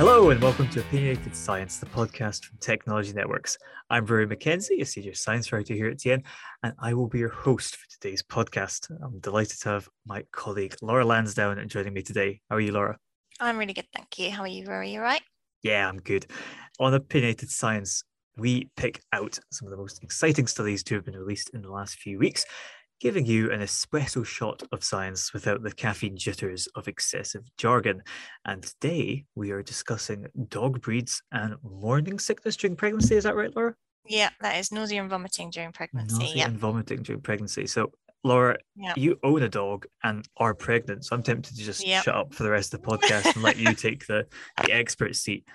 Hello and welcome to Opinionated Science, the podcast from Technology Networks. I'm Ruairi Mackenzie, a senior science writer here at TN, and I will be your host for today's podcast. I'm delighted to have my colleague Laura Lansdowne joining me today. How are you, Laura? I'm really good, thank you. How are you, Ruairi? You right? Yeah, I'm good. On Opinionated Science, we pick out some of the most exciting studies to have been released in the last few weeks giving you an espresso shot of science without the caffeine jitters of excessive jargon. And today we are discussing dog breeds and morning sickness during pregnancy. Is that right, Laura? Yeah, that is nausea and vomiting during pregnancy. Nausea yeah. and vomiting during pregnancy. So, Laura, Yeah. you own a dog and are pregnant. So I'm tempted to just Yep. shut up for the rest of the podcast and let you take the, the expert seat.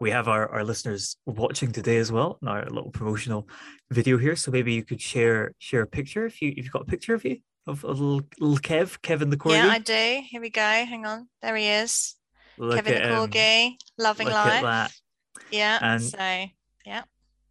We have our, our listeners watching today as well, in our little promotional video here. So maybe you could share share a picture if you if you've got a picture of you of a little little Kev, Kevin the corgi. Yeah, I do. Here we go. Hang on. There he is. Look Kevin at the. Corgi, loving Look life. Yeah. And- so yeah.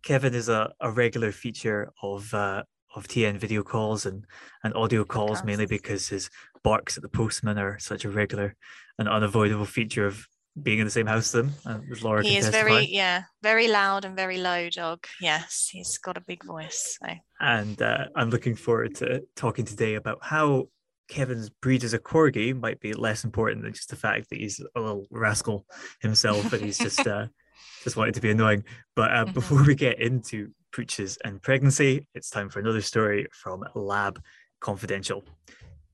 Kevin is a, a regular feature of uh, of TN video calls and, and audio calls, mainly because his barks at the postman are such a regular and unavoidable feature of being in the same house as them. And as Laura he is very, yeah, very loud and very low dog. Yes, he's got a big voice. So And uh, I'm looking forward to talking today about how Kevin's breed as a corgi might be less important than just the fact that he's a little rascal himself and he's just uh, just wanted to be annoying. But uh, Mhm. before we get into pooches and pregnancy, it's time for another story from Lab Confidential.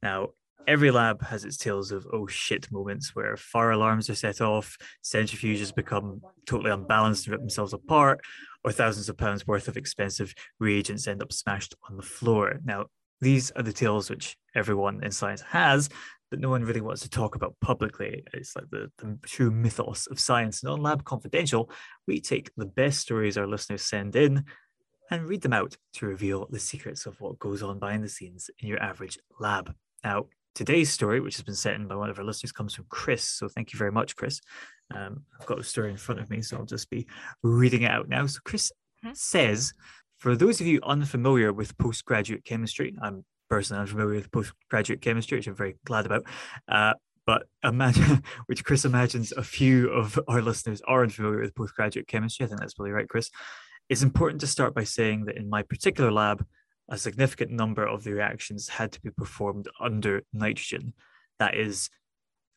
Now, every lab has its tales of oh shit moments where fire alarms are set off, centrifuges become totally unbalanced and rip themselves apart, or thousands of pounds worth of expensive reagents end up smashed on the floor. Now, these are the tales which everyone in science has, but no one really wants to talk about publicly. It's like the, the true mythos of science. And on Lab Confidential, we take the best stories our listeners send in and read them out to reveal the secrets of what goes on behind the scenes in your average lab. Now, today's story, which has been sent in by one of our listeners, comes from Chris. So thank you very much, Chris. Um, I've got the story in front of me, so I'll just be reading it out now. So Chris Mhm. says, for those of you unfamiliar with postgraduate chemistry, I'm personally unfamiliar with postgraduate chemistry, which I'm very glad about. Uh, but imagine, which Chris imagines a few of our listeners are unfamiliar with postgraduate chemistry. I think that's probably right, Chris. It's important to start by saying that in my particular lab, a significant number of the reactions had to be performed under nitrogen. That is,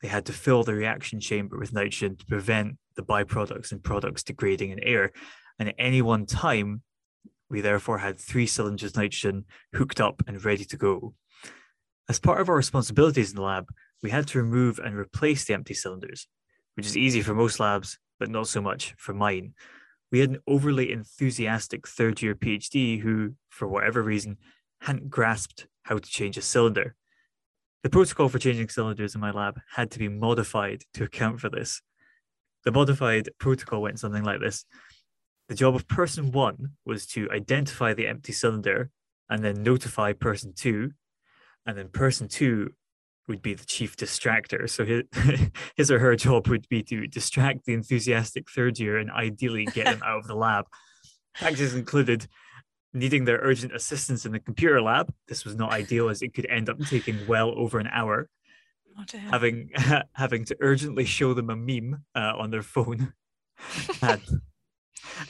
they had to fill the reaction chamber with nitrogen to prevent the byproducts and products degrading in air. And at any one time, we therefore had three cylinders of nitrogen hooked up and ready to go. As part of our responsibilities in the lab, we had to remove and replace the empty cylinders, which is easy for most labs, but not so much for mine. We had an overly enthusiastic third year PhD who, for whatever reason, hadn't grasped how to change a cylinder. The protocol for changing cylinders in my lab had to be modified to account for this. The modified protocol went something like this The job of person one was to identify the empty cylinder and then notify person two, and then person two would be the chief distractor. So his, his or her job would be to distract the enthusiastic third year and ideally get them out of the lab. Practices included needing their urgent assistance in the computer lab. This was not ideal as it could end up taking well over an hour. oh. Having having to urgently show them a meme uh, on their phone, and,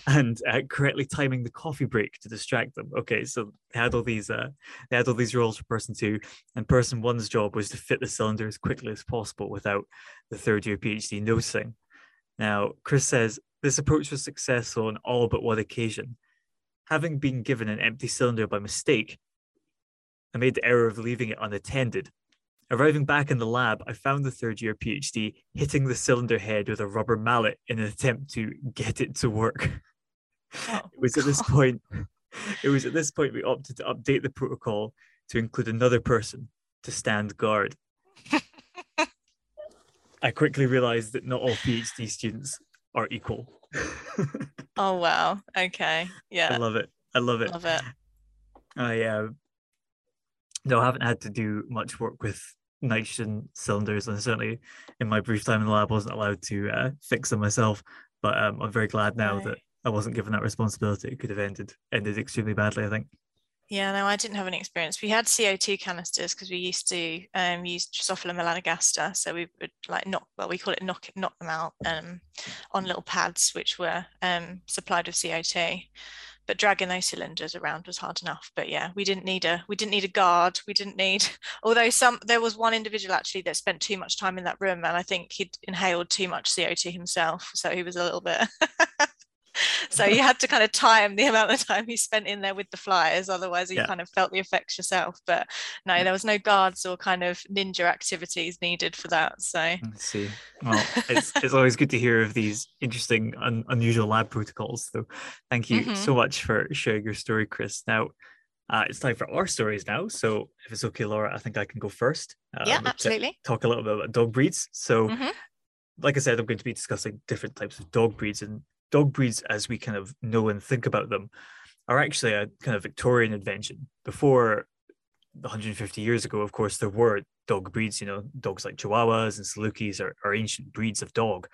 and uh, correctly timing the coffee break to distract them. Okay, so they had all these uh, they had all these roles for person two, and person one's job was to fit the cylinder as quickly as possible without the third year PhD noticing. Now, Chris says this approach was successful on all but one occasion. Having been given an empty cylinder by mistake, I made the error of leaving it unattended. Arriving back in the lab, I found the third year PhD hitting the cylinder head with a rubber mallet in an attempt to get it to work. Oh, It was at this point, it was at this point we opted to update the protocol to include another person to stand guard. I quickly realized that not all PhD students are equal. Oh wow. Okay. Yeah. I love it. I love it. Love it. I uh, no, I haven't had to do much work with nitrogen cylinders, and certainly in my brief time in the lab, I wasn't allowed to uh, fix them myself. But um, I'm very glad now Right. that I wasn't given that responsibility. It could have ended ended extremely badly, I think. Yeah, no, I didn't have any experience. We had CO2 canisters because we used to um, use Drosophila melanogaster. So we would like knock, well, we call it knock knock them out um, on little pads which were um, supplied with CO2. But dragging those cylinders around was hard enough. But yeah, we didn't need a we didn't need a guard. We didn't need. Although some there was one individual actually that spent too much time in that room, and I think he'd inhaled too much CO2 himself, so he was a little bit. so you had to kind of time the amount of time you spent in there with the flyers otherwise you yeah. kind of felt the effects yourself but no there was no guards or kind of ninja activities needed for that so I see well it's, it's always good to hear of these interesting un- unusual lab protocols so thank you mm-hmm. so much for sharing your story chris now uh, it's time for our stories now. So, if it's okay, Laura, I think I can go first. Um, yeah, absolutely. Talk a little bit about dog breeds. So, mm-hmm. like I said, I'm going to be discussing different types of dog breeds, and dog breeds as we kind of know and think about them are actually a kind of Victorian invention. Before 150 years ago, of course, there were dog breeds, you know, dogs like Chihuahuas and Salukis are, are ancient breeds of dog.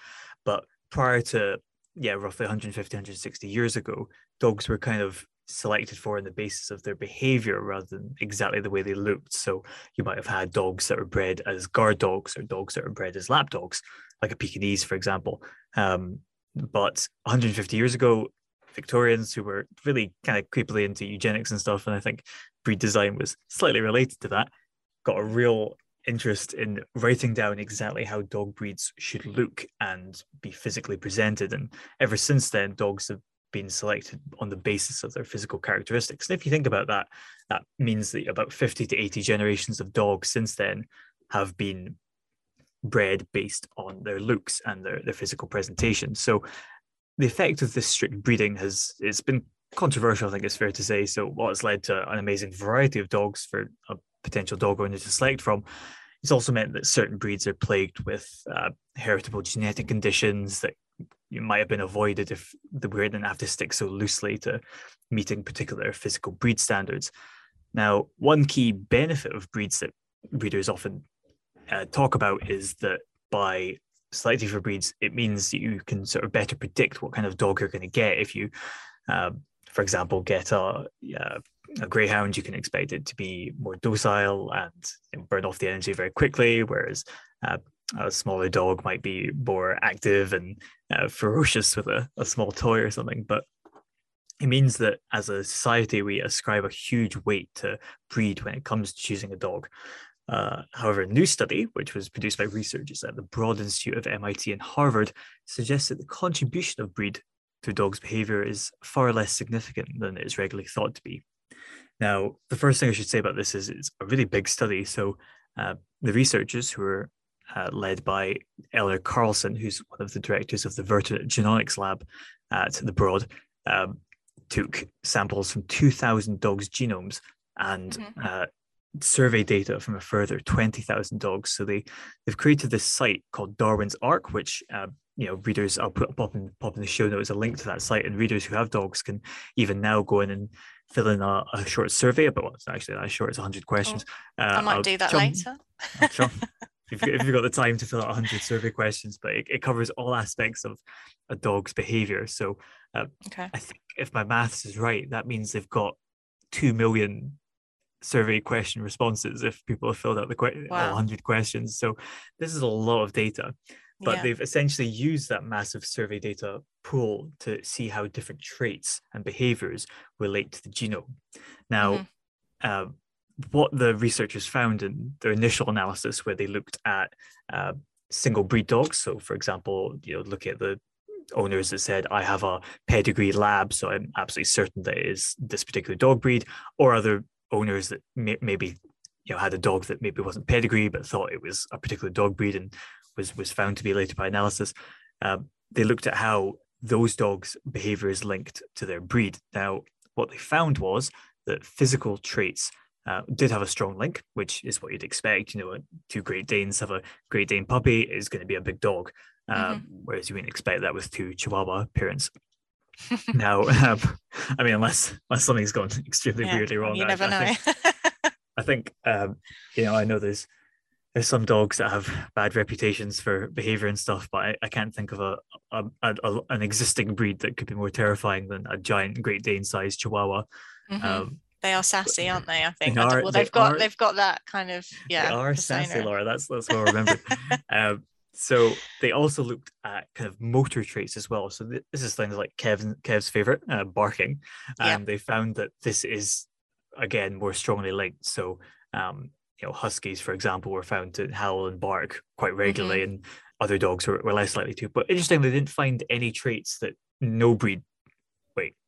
But prior to, yeah, roughly 150, 160 years ago, dogs were kind of selected for on the basis of their behavior rather than exactly the way they looked. So you might have had dogs that were bred as guard dogs or dogs that are bred as lap dogs, like a Pekingese, for example. Um, but 150 years ago, Victorians who were really kind of creepily into eugenics and stuff, and I think breed design was slightly related to that, got a real interest in writing down exactly how dog breeds should look and be physically presented. And ever since then, dogs have been selected on the basis of their physical characteristics. And if you think about that, that means that about 50 to 80 generations of dogs since then have been bred based on their looks and their, their physical presentation. So the effect of this strict breeding has it's been controversial, I think it's fair to say. So what has led to an amazing variety of dogs for a potential dog owner to select from. It's also meant that certain breeds are plagued with uh, heritable genetic conditions that you might have been avoided if the breed didn't have to stick so loosely to meeting particular physical breed standards. Now, one key benefit of breeds that breeders often uh, talk about is that by selecting for breeds, it means that you can sort of better predict what kind of dog you're going to get. If you, uh, for example, get a, a greyhound, you can expect it to be more docile and burn off the energy very quickly, whereas uh, a smaller dog might be more active and uh, ferocious with a, a small toy or something. But it means that as a society, we ascribe a huge weight to breed when it comes to choosing a dog. Uh, however, a new study, which was produced by researchers at the Broad Institute of MIT and Harvard, suggests that the contribution of breed to dog's behavior is far less significant than it is regularly thought to be. Now, the first thing I should say about this is it's a really big study. So, uh, the researchers who are uh, led by Elinor Karlsson, who's one of the directors of the Vertebrate Genomics Lab at the Broad, um, took samples from 2,000 dogs' genomes and mm-hmm. uh, survey data from a further 20,000 dogs. So they, they've created this site called Darwin's Ark, which, uh, you know, readers, I'll put pop in, pop in the show notes a link to that site, and readers who have dogs can even now go in and fill in a, a short survey about what's actually that short, it's 100 questions. Oh, uh, I might I'll do that later. sure. if, if you've got the time to fill out 100 survey questions, but it, it covers all aspects of a dog's behavior. So uh, okay. I think if my maths is right, that means they've got 2 million survey question responses if people have filled out the que- wow. 100 questions. So this is a lot of data, but yeah. they've essentially used that massive survey data pool to see how different traits and behaviors relate to the genome. Now, mm-hmm. uh, what the researchers found in their initial analysis, where they looked at uh, single breed dogs, so for example, you know, look at the owners that said, I have a pedigree lab, so I'm absolutely certain that it is this particular dog breed, or other owners that may, maybe you know had a dog that maybe wasn't pedigree but thought it was a particular dog breed and was was found to be later by analysis. Uh, they looked at how those dogs' behavior is linked to their breed. Now, what they found was that physical traits uh, did have a strong link, which is what you'd expect. You know, two Great Danes have a Great Dane puppy is going to be a big dog, um, mm-hmm. whereas you wouldn't expect that with two Chihuahua parents now, um, I mean, unless unless something's gone extremely yeah, weirdly wrong, you never I, know. I think, I think um, you know, I know there's there's some dogs that have bad reputations for behavior and stuff, but I, I can't think of a, a, a, an existing breed that could be more terrifying than a giant Great Dane sized Chihuahua. Mm-hmm. Um, they are sassy, aren't they? I think. They are- well, they they've got are- they've got that kind of yeah. they are persona. sassy, Laura. That's that's what I remember. um, so they also looked at kind of motor traits as well. So th- this is things like Kevin Kev's favorite, uh, barking, Yeah. and they found that this is again more strongly linked. So um, you know, huskies, for example, were found to howl and bark quite regularly, Mm-hmm. and other dogs were, were less likely to. But interestingly, they didn't find any traits that no breed.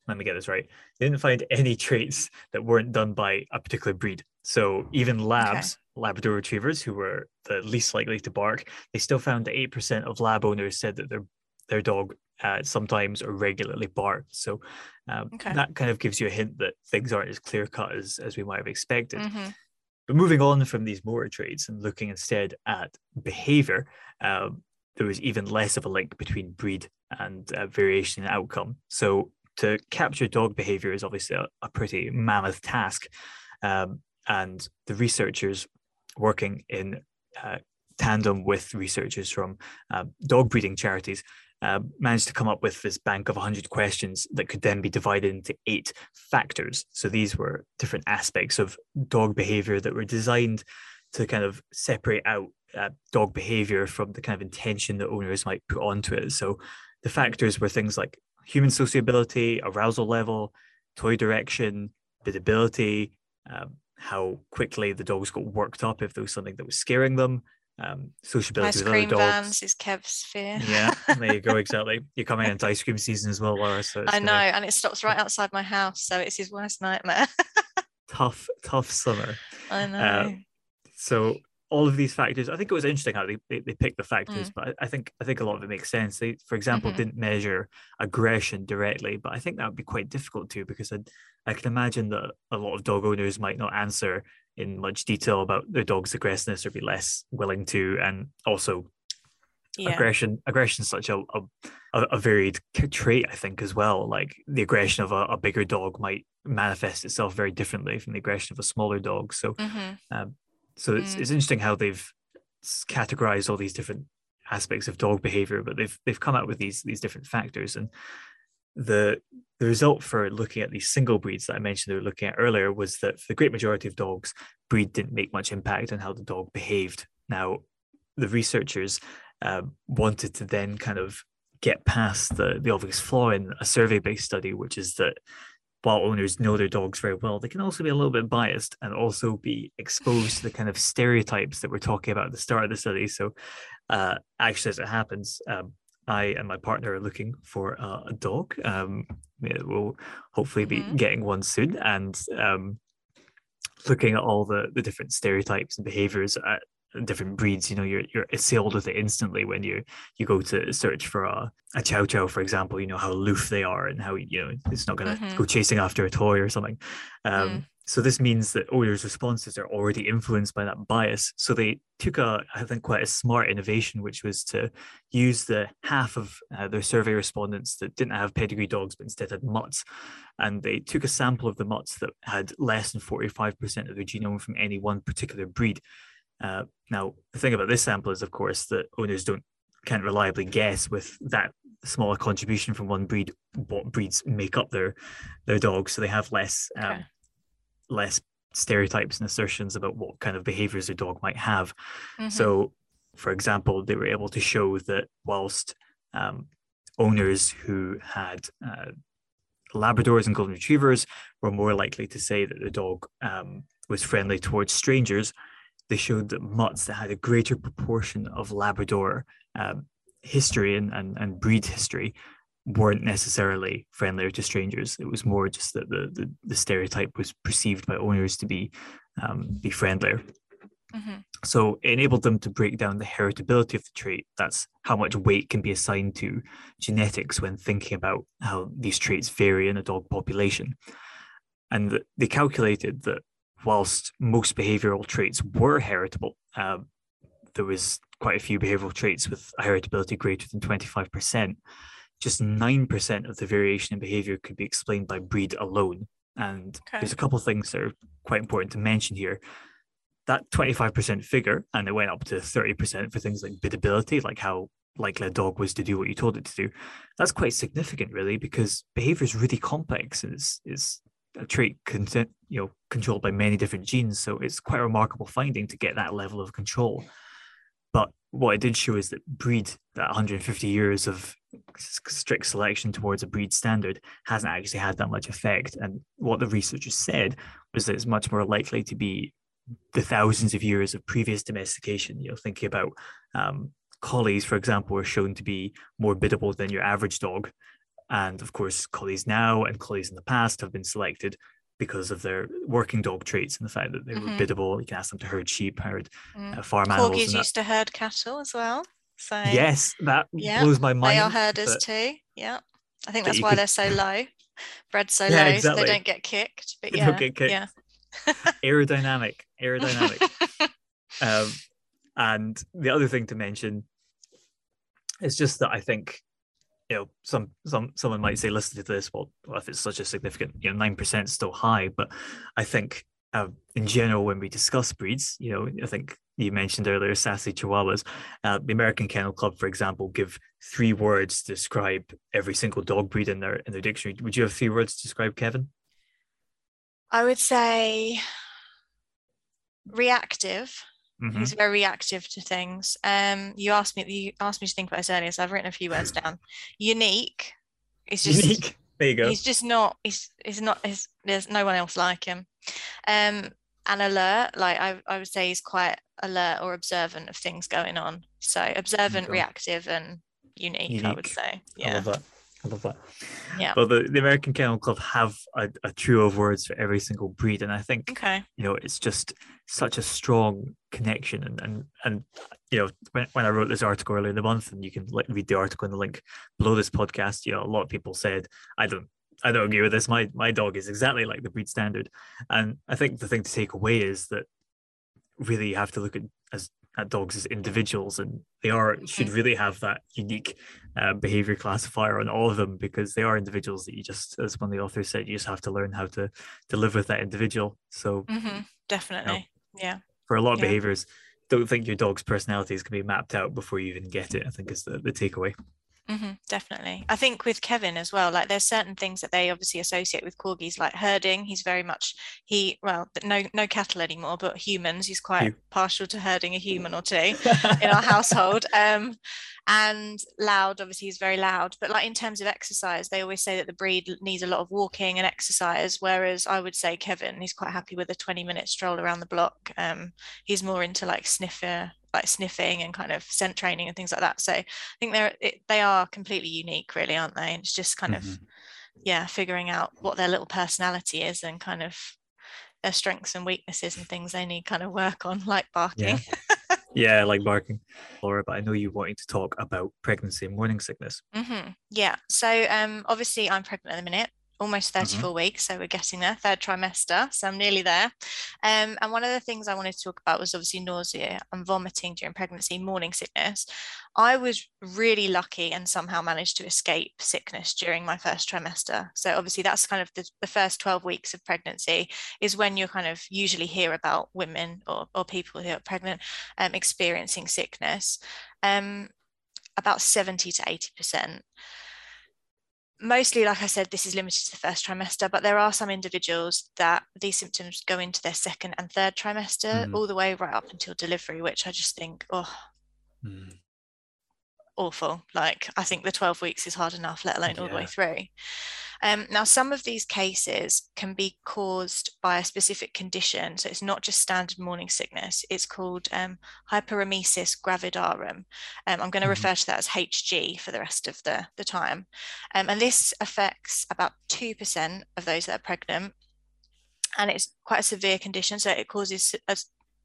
Let me get this right. They didn't find any traits that weren't done by a particular breed. So even labs, Labrador retrievers, who were the least likely to bark, they still found that eight percent of lab owners said that their their dog uh, sometimes or regularly barked. So um, Okay. that kind of gives you a hint that things aren't as clear cut as as we might have expected. Mhm. But moving on from these motor traits and looking instead at behavior, um, there was even less of a link between breed and uh, variation in outcome. So to capture dog behavior is obviously a, a pretty mammoth task. Um, and the researchers working in uh, tandem with researchers from uh, dog breeding charities uh, managed to come up with this bank of 100 questions that could then be divided into eight factors. So these were different aspects of dog behavior that were designed to kind of separate out uh, dog behavior from the kind of intention that owners might put onto it. So the factors were things like human sociability, arousal level, toy direction, biddability, um, how quickly the dogs got worked up if there was something that was scaring them, um, sociability Ice with cream other dogs. vans is Kev's fear. Yeah, there you go. Exactly. You're coming into ice cream season as well, Laura. So it's I gonna know, and it stops right outside my house, so it's his worst nightmare. Tough, tough summer. I know. So all of these factors, I think it was interesting how they, they, they picked the Mm. factors, but I, think I think a lot of it makes sense. They, for example, Mhm. didn't measure aggression directly, but I think that would be quite difficult too because I I can imagine that a lot of dog owners might not answer in much detail about their dog's aggressiveness or be less willing to, and also yeah. aggression aggression is such a, a a- varied trait i think as well like the aggression of a, a bigger dog might manifest itself very differently from the aggression of a smaller dog so hmm um, so it's, Mm. it's interesting how they've categorized all these different aspects of dog behavior but they've they've come out with these these different factors and the the result for looking at these single breeds that I mentioned they were looking at earlier was that for the great majority of dogs, breed didn't make much impact on how the dog behaved. Now, the researchers um, wanted to then kind of get past the, the obvious flaw in a survey based study, which is that while owners know their dogs very well, they can also be a little bit biased and also be exposed to the kind of stereotypes that we're talking about at the start of the study. So, uh, actually, as it happens, um, I and my partner are looking for uh, a dog. Um, we'll hopefully be Mhm. getting one soon, and um, looking at all the the different stereotypes and behaviors at different breeds. You know, you're you're assailed with it instantly when you you go to search for a a chow chow, for example. You know how aloof they are and how you know it's not going to Mhm. go chasing after a toy or something. Um, Mm. So this means that owners' responses are already influenced by that bias. So they took a, I think, quite a smart innovation, which was to use the half of uh, their survey respondents that didn't have pedigree dogs, but instead had mutts. And they took a sample of the mutts that had less than 45% of their genome from any one particular breed. Uh, now, the thing about this sample is, of course, that owners don't can't reliably guess with that smaller contribution from one breed what breeds make up their their dogs. So they have less um, Okay. less stereotypes and assertions about what kind of behaviors their dog might have. Mhm. So, for example, they were able to show that whilst um, owners who had uh, Labradors and Golden Retrievers were more likely to say that the dog um, was friendly towards strangers, they showed that mutts that had a greater proportion of Labrador um, history and, and, and breed history weren't necessarily friendlier to strangers. It was more just that the, the, the stereotype was perceived by owners to be um, be friendlier. Mhm. So it enabled them to break down the heritability of the trait. That's how much weight can be assigned to genetics when thinking about how these traits vary in a dog population. And they calculated that whilst most behavioral traits were heritable, um, there was quite a few behavioral traits with a heritability greater than 25%. Just 9% of the variation in behavior could be explained by breed alone. And Okay. there's a couple of things that are quite important to mention here that 25% figure, and it went up to 30% for things like biddability, like how likely a dog was to do what you told it to do. That's quite significant, really, because behavior is really complex and it's, it's a trait consent, you know, controlled by many different genes. So it's quite a remarkable finding to get that level of control. But what it did show is that breed, that 150 years of strict selection towards a breed standard, hasn't actually had that much effect. And what the researchers said was that it's much more likely to be the thousands of years of previous domestication. You know, thinking about um, collies, for example, are shown to be more biddable than your average dog. And of course, collies now and collies in the past have been selected because of their working dog traits and the fact that they mm-hmm. were biddable. You can ask them to herd sheep, herd mm. uh, farm animals. Corgis used to herd cattle as well. So yes, that yeah, blows my mind. They are herders too. Yeah, I think that's why could... they're so low. Bred so yeah, low, exactly. so they don't get kicked. But they yeah, don't get kicked. yeah. aerodynamic, aerodynamic. um, and the other thing to mention is just that I think you know, some some someone might say, listen to this. Well, if it's such a significant, you know, nine percent still high, but I think uh, in general, when we discuss breeds, you know, I think you mentioned earlier sassy chihuahuas. Uh, the American Kennel Club, for example, give three words to describe every single dog breed in their in their dictionary. Would you have three words to describe Kevin? I would say reactive. Mm-hmm. He's very reactive to things. Um, you asked me you asked me to think about this earlier, so I've written a few words down. Unique. It's just unique. There you go. He's just not. He's he's not. He's, there's no one else like him. Um, and alert. Like I, I would say he's quite alert or observant of things going on. So observant, reactive, and unique, unique, I would say. Yeah. I love that. I love that. Yeah. But the, the American Kennel Club have a, a trio of words for every single breed. And I think, okay. you know, it's just such a strong connection. And, and, and you know, when, when I wrote this article earlier in the month, and you can like, read the article in the link below this podcast, you know, a lot of people said, I don't, I don't agree with this. My my dog is exactly like the breed standard, and I think the thing to take away is that really you have to look at as at dogs as individuals and they are should really have that unique uh, behavior classifier on all of them because they are individuals that you just as one of the authors said you just have to learn how to to live with that individual. So mm-hmm. definitely. You know, yeah. For a lot of yeah. behaviors don't think your dog's personalities can be mapped out before you even get it i think is the, the takeaway Mm-hmm, definitely. I think with Kevin as well, like there's certain things that they obviously associate with corgis, like herding. He's very much he well, no no cattle anymore, but humans. He's quite partial to herding a human or two in our household. Um, and loud, obviously, he's very loud. But like in terms of exercise, they always say that the breed needs a lot of walking and exercise. Whereas I would say Kevin, he's quite happy with a 20 minute stroll around the block. Um, he's more into like sniffer like sniffing and kind of scent training and things like that. So I think they're it, they are completely unique, really, aren't they? And it's just kind mm-hmm. of yeah, figuring out what their little personality is and kind of their strengths and weaknesses and things they need kind of work on, like barking. Yeah, yeah like barking. Laura, but I know you wanting to talk about pregnancy and morning sickness. Mm-hmm. Yeah. So um, obviously I'm pregnant at the minute almost mm-hmm. 34 mm-hmm. weeks so we're getting there third trimester so i'm nearly there um, and one of the things i wanted to talk about was obviously nausea and vomiting during pregnancy morning sickness i was really lucky and somehow managed to escape sickness during my first trimester so obviously that's kind of the, the first 12 weeks of pregnancy is when you kind of usually hear about women or, or people who are pregnant um, experiencing sickness um, about 70 to 80 percent mostly, like I said, this is limited to the first trimester, but there are some individuals that these symptoms go into their second and third trimester, mm. all the way right up until delivery, which I just think, oh, mm. awful. Like, I think the 12 weeks is hard enough, let alone yeah. all the way through. Um, now, some of these cases can be caused by a specific condition. So it's not just standard morning sickness, it's called um, hyperemesis gravidarum. Um, I'm going to mm-hmm. refer to that as HG for the rest of the, the time. Um, and this affects about 2% of those that are pregnant. And it's quite a severe condition. So it causes a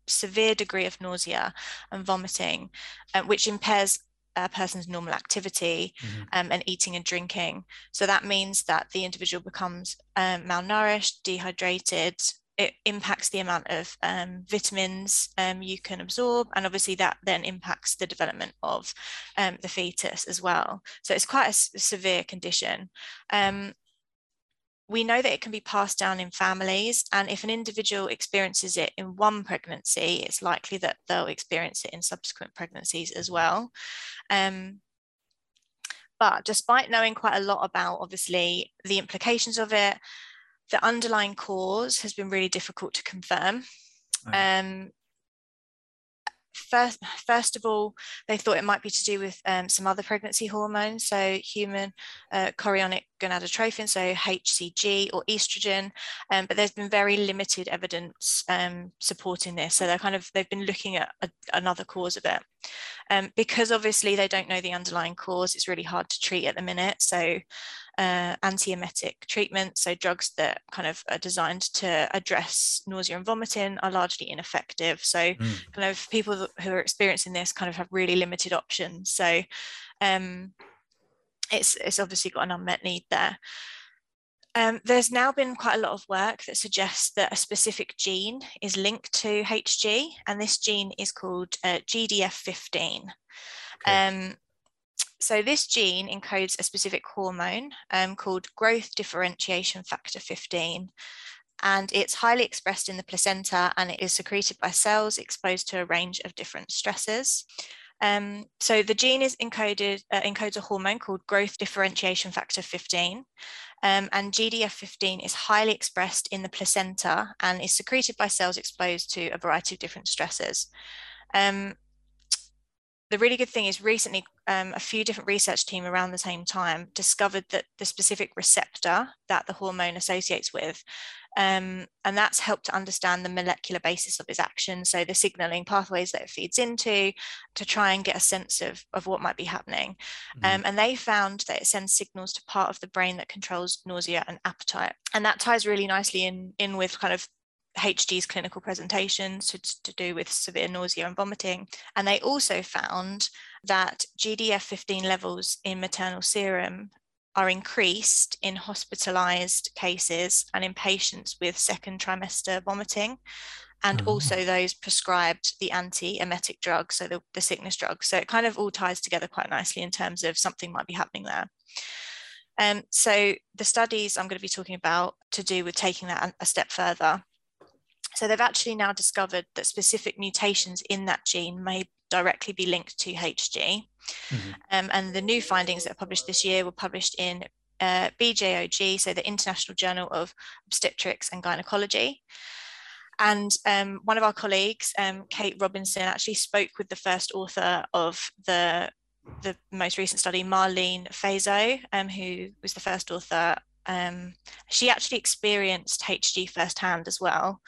severe degree of nausea and vomiting, um, which impairs a person's normal activity mm-hmm. um, and eating and drinking. So that means that the individual becomes um, malnourished, dehydrated. It impacts the amount of um, vitamins um, you can absorb, and obviously that then impacts the development of um, the fetus as well. So it's quite a severe condition. Um, we know that it can be passed down in families, and if an individual experiences it in one pregnancy, it's likely that they'll experience it in subsequent pregnancies as well. Um, but despite knowing quite a lot about, obviously, the implications of it, the underlying cause has been really difficult to confirm. Um, first, first of all, they thought it might be to do with um, some other pregnancy hormones, so human uh, chorionic gonadotrophin, so HCG or estrogen, um, but there's been very limited evidence um, supporting this. So they're kind of they've been looking at a, another cause of it. Um, because obviously they don't know the underlying cause, it's really hard to treat at the minute. So uh, antiemetic treatment, so drugs that kind of are designed to address nausea and vomiting, are largely ineffective. So, mm. kind of people who are experiencing this kind of have really limited options. So, um, it's it's obviously got an unmet need there. Um, there's now been quite a lot of work that suggests that a specific gene is linked to HG, and this gene is called uh, GDF15. Okay. Um, so this gene encodes a specific hormone um, called growth differentiation factor 15 and it's highly expressed in the placenta and it is secreted by cells exposed to a range of different stresses. Um, so the gene is encoded, uh, encodes a hormone called growth differentiation factor 15 um, and GDF15 is highly expressed in the placenta and is secreted by cells exposed to a variety of different stresses. Um, the really good thing is recently um, a few different research team around the same time discovered that the specific receptor that the hormone associates with um, and that's helped to understand the molecular basis of its action. So the signaling pathways that it feeds into to try and get a sense of, of what might be happening. Mm-hmm. um, and they found that it sends signals to part of the brain that controls nausea and appetite. And that ties really nicely in in with kind of HG's clinical presentations to, to do with severe nausea and vomiting. And they also found that GDF15 levels in maternal serum are increased in hospitalized cases and in patients with second trimester vomiting and oh. also those prescribed the anti-emetic drug, so the, the sickness drug. So it kind of all ties together quite nicely in terms of something might be happening there. Um, so the studies I'm going to be talking about to do with taking that a step further so they've actually now discovered that specific mutations in that gene may directly be linked to HG. Mm-hmm. Um, and the new findings that are published this year were published in uh, BJOG, so the International Journal of Obstetrics and Gynecology. And um, one of our colleagues, um, Kate Robinson, actually spoke with the first author of the the most recent study, Marlena Fejzo, um, who was the first author. Um, she actually experienced HG firsthand as well.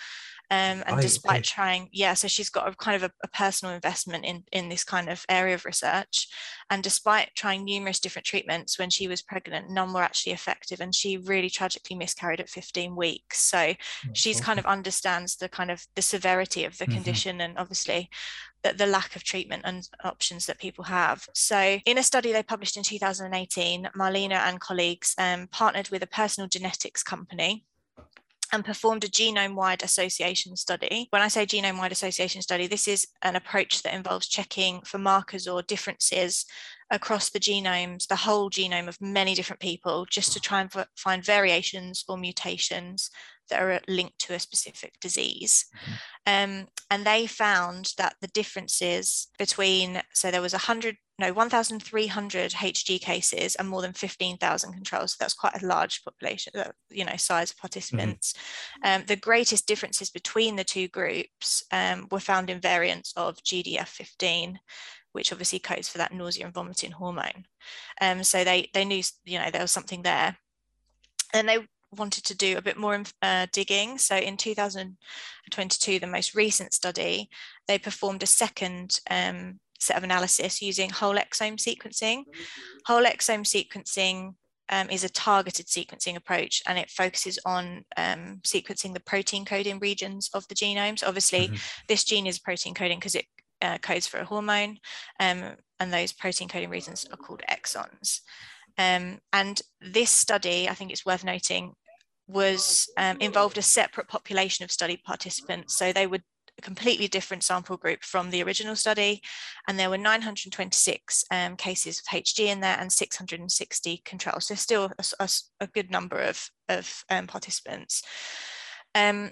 Um, and despite trying, yeah, so she's got a kind of a, a, personal investment in in this kind of area of research. And despite trying numerous different treatments when she was pregnant, none were actually effective, and she really tragically miscarried at 15 weeks. So she's awesome. kind of understands the kind of the severity of the mm-hmm. condition, and obviously the, the lack of treatment and options that people have. So, in a study they published in 2018, Marlena and colleagues um, partnered with a personal genetics company and performed a genome-wide association study. When I say genome-wide association study, this is an approach that involves checking for markers or differences across the genomes, the whole genome of many different people, just to try and find variations or mutations that are linked to a specific disease. Mm-hmm. Um, and they found that the differences between, so there was 100, no, 1,300 HG cases and more than 15,000 controls. So that's quite a large population, uh, you know, size of participants. Mm-hmm. Um, the greatest differences between the two groups um, were found in variants of GDF15 which obviously codes for that nausea and vomiting hormone. Um, so they they knew you know there was something there. And they wanted to do a bit more uh, digging. So in 2022, the most recent study, they performed a second um, set of analysis using whole exome sequencing. Whole exome sequencing um, is a targeted sequencing approach and it focuses on um, sequencing the protein coding regions of the genome. So obviously mm-hmm. this gene is protein coding because it uh, codes for a hormone um, and those protein coding regions are called exons. Um, and this study, I think it's worth noting, was um, involved a separate population of study participants. So they were a completely different sample group from the original study. And there were 926 um, cases of HG in there and 660 controls. So still a, a, a good number of, of um, participants. Um,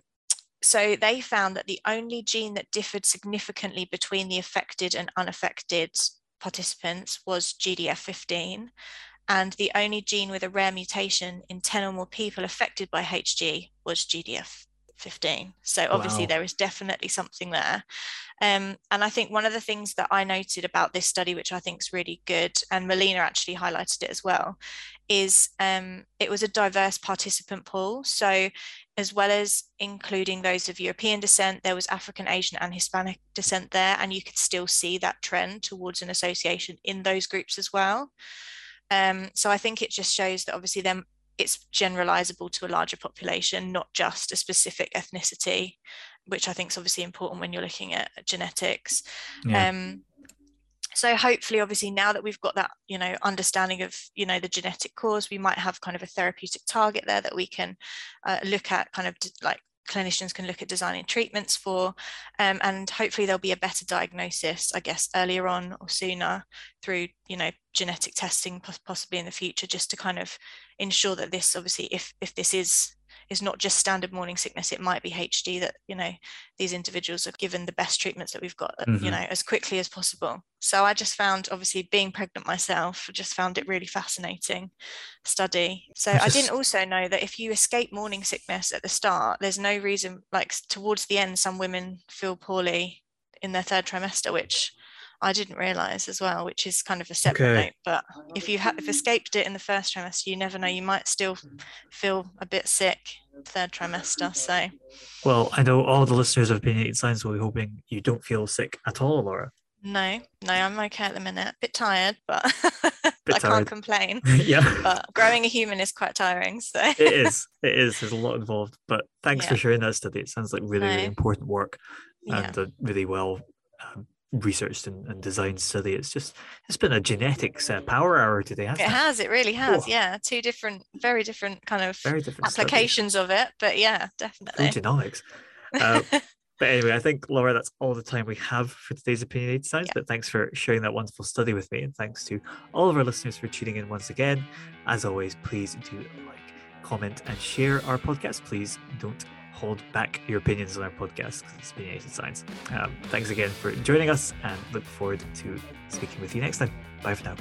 so they found that the only gene that differed significantly between the affected and unaffected participants was GDF15 and the only gene with a rare mutation in 10 or more people affected by HG was GDF 15. So obviously wow. there is definitely something there. Um, and I think one of the things that I noted about this study, which I think is really good, and Marlena actually highlighted it as well, is um, it was a diverse participant pool. So as well as including those of European descent, there was African, Asian, and Hispanic descent there, and you could still see that trend towards an association in those groups as well. Um, so I think it just shows that obviously them it's generalizable to a larger population, not just a specific ethnicity, which I think is obviously important when you're looking at genetics. Yeah. Um, so hopefully obviously now that we've got that you know understanding of you know the genetic cause we might have kind of a therapeutic target there that we can uh, look at kind of like clinicians can look at designing treatments for um, and hopefully there'll be a better diagnosis i guess earlier on or sooner through you know genetic testing possibly in the future just to kind of ensure that this obviously if if this is is not just standard morning sickness it might be HG that you know these individuals are given the best treatments that we've got mm-hmm. you know as quickly as possible so i just found obviously being pregnant myself just found it really fascinating study so just... i didn't also know that if you escape morning sickness at the start there's no reason like towards the end some women feel poorly in their third trimester which I didn't realize as well, which is kind of a separate okay. note. But if you have escaped it in the first trimester, you never know. You might still feel a bit sick third trimester. So, well, I know all the listeners of Opinionated Science will be hoping you don't feel sick at all, Laura. No, no, I'm okay at the minute. A bit tired, but Bit I tired. can't complain. yeah. But growing a human is quite tiring. So it is. It is. There's a lot involved. But thanks yeah. for sharing that study. It sounds like really, no. really important work and yeah. really well um, researched and, and, designed study. It's just it's been a genetics uh, power hour today. it, it has. It really has. Oh. Yeah, two different, very different kind of very different applications studies. of it. But yeah, definitely. genomics. Uh, but anyway, I think Laura, that's all the time we have for today's opinionated science. Yeah. But thanks for sharing that wonderful study with me, and thanks to all of our listeners for tuning in once again. As always, please do like, comment, and share our podcast. Please don't hold back your opinions on our podcast because it's opinionated science. Um, thanks again for joining us and look forward to speaking with you next time. Bye for now.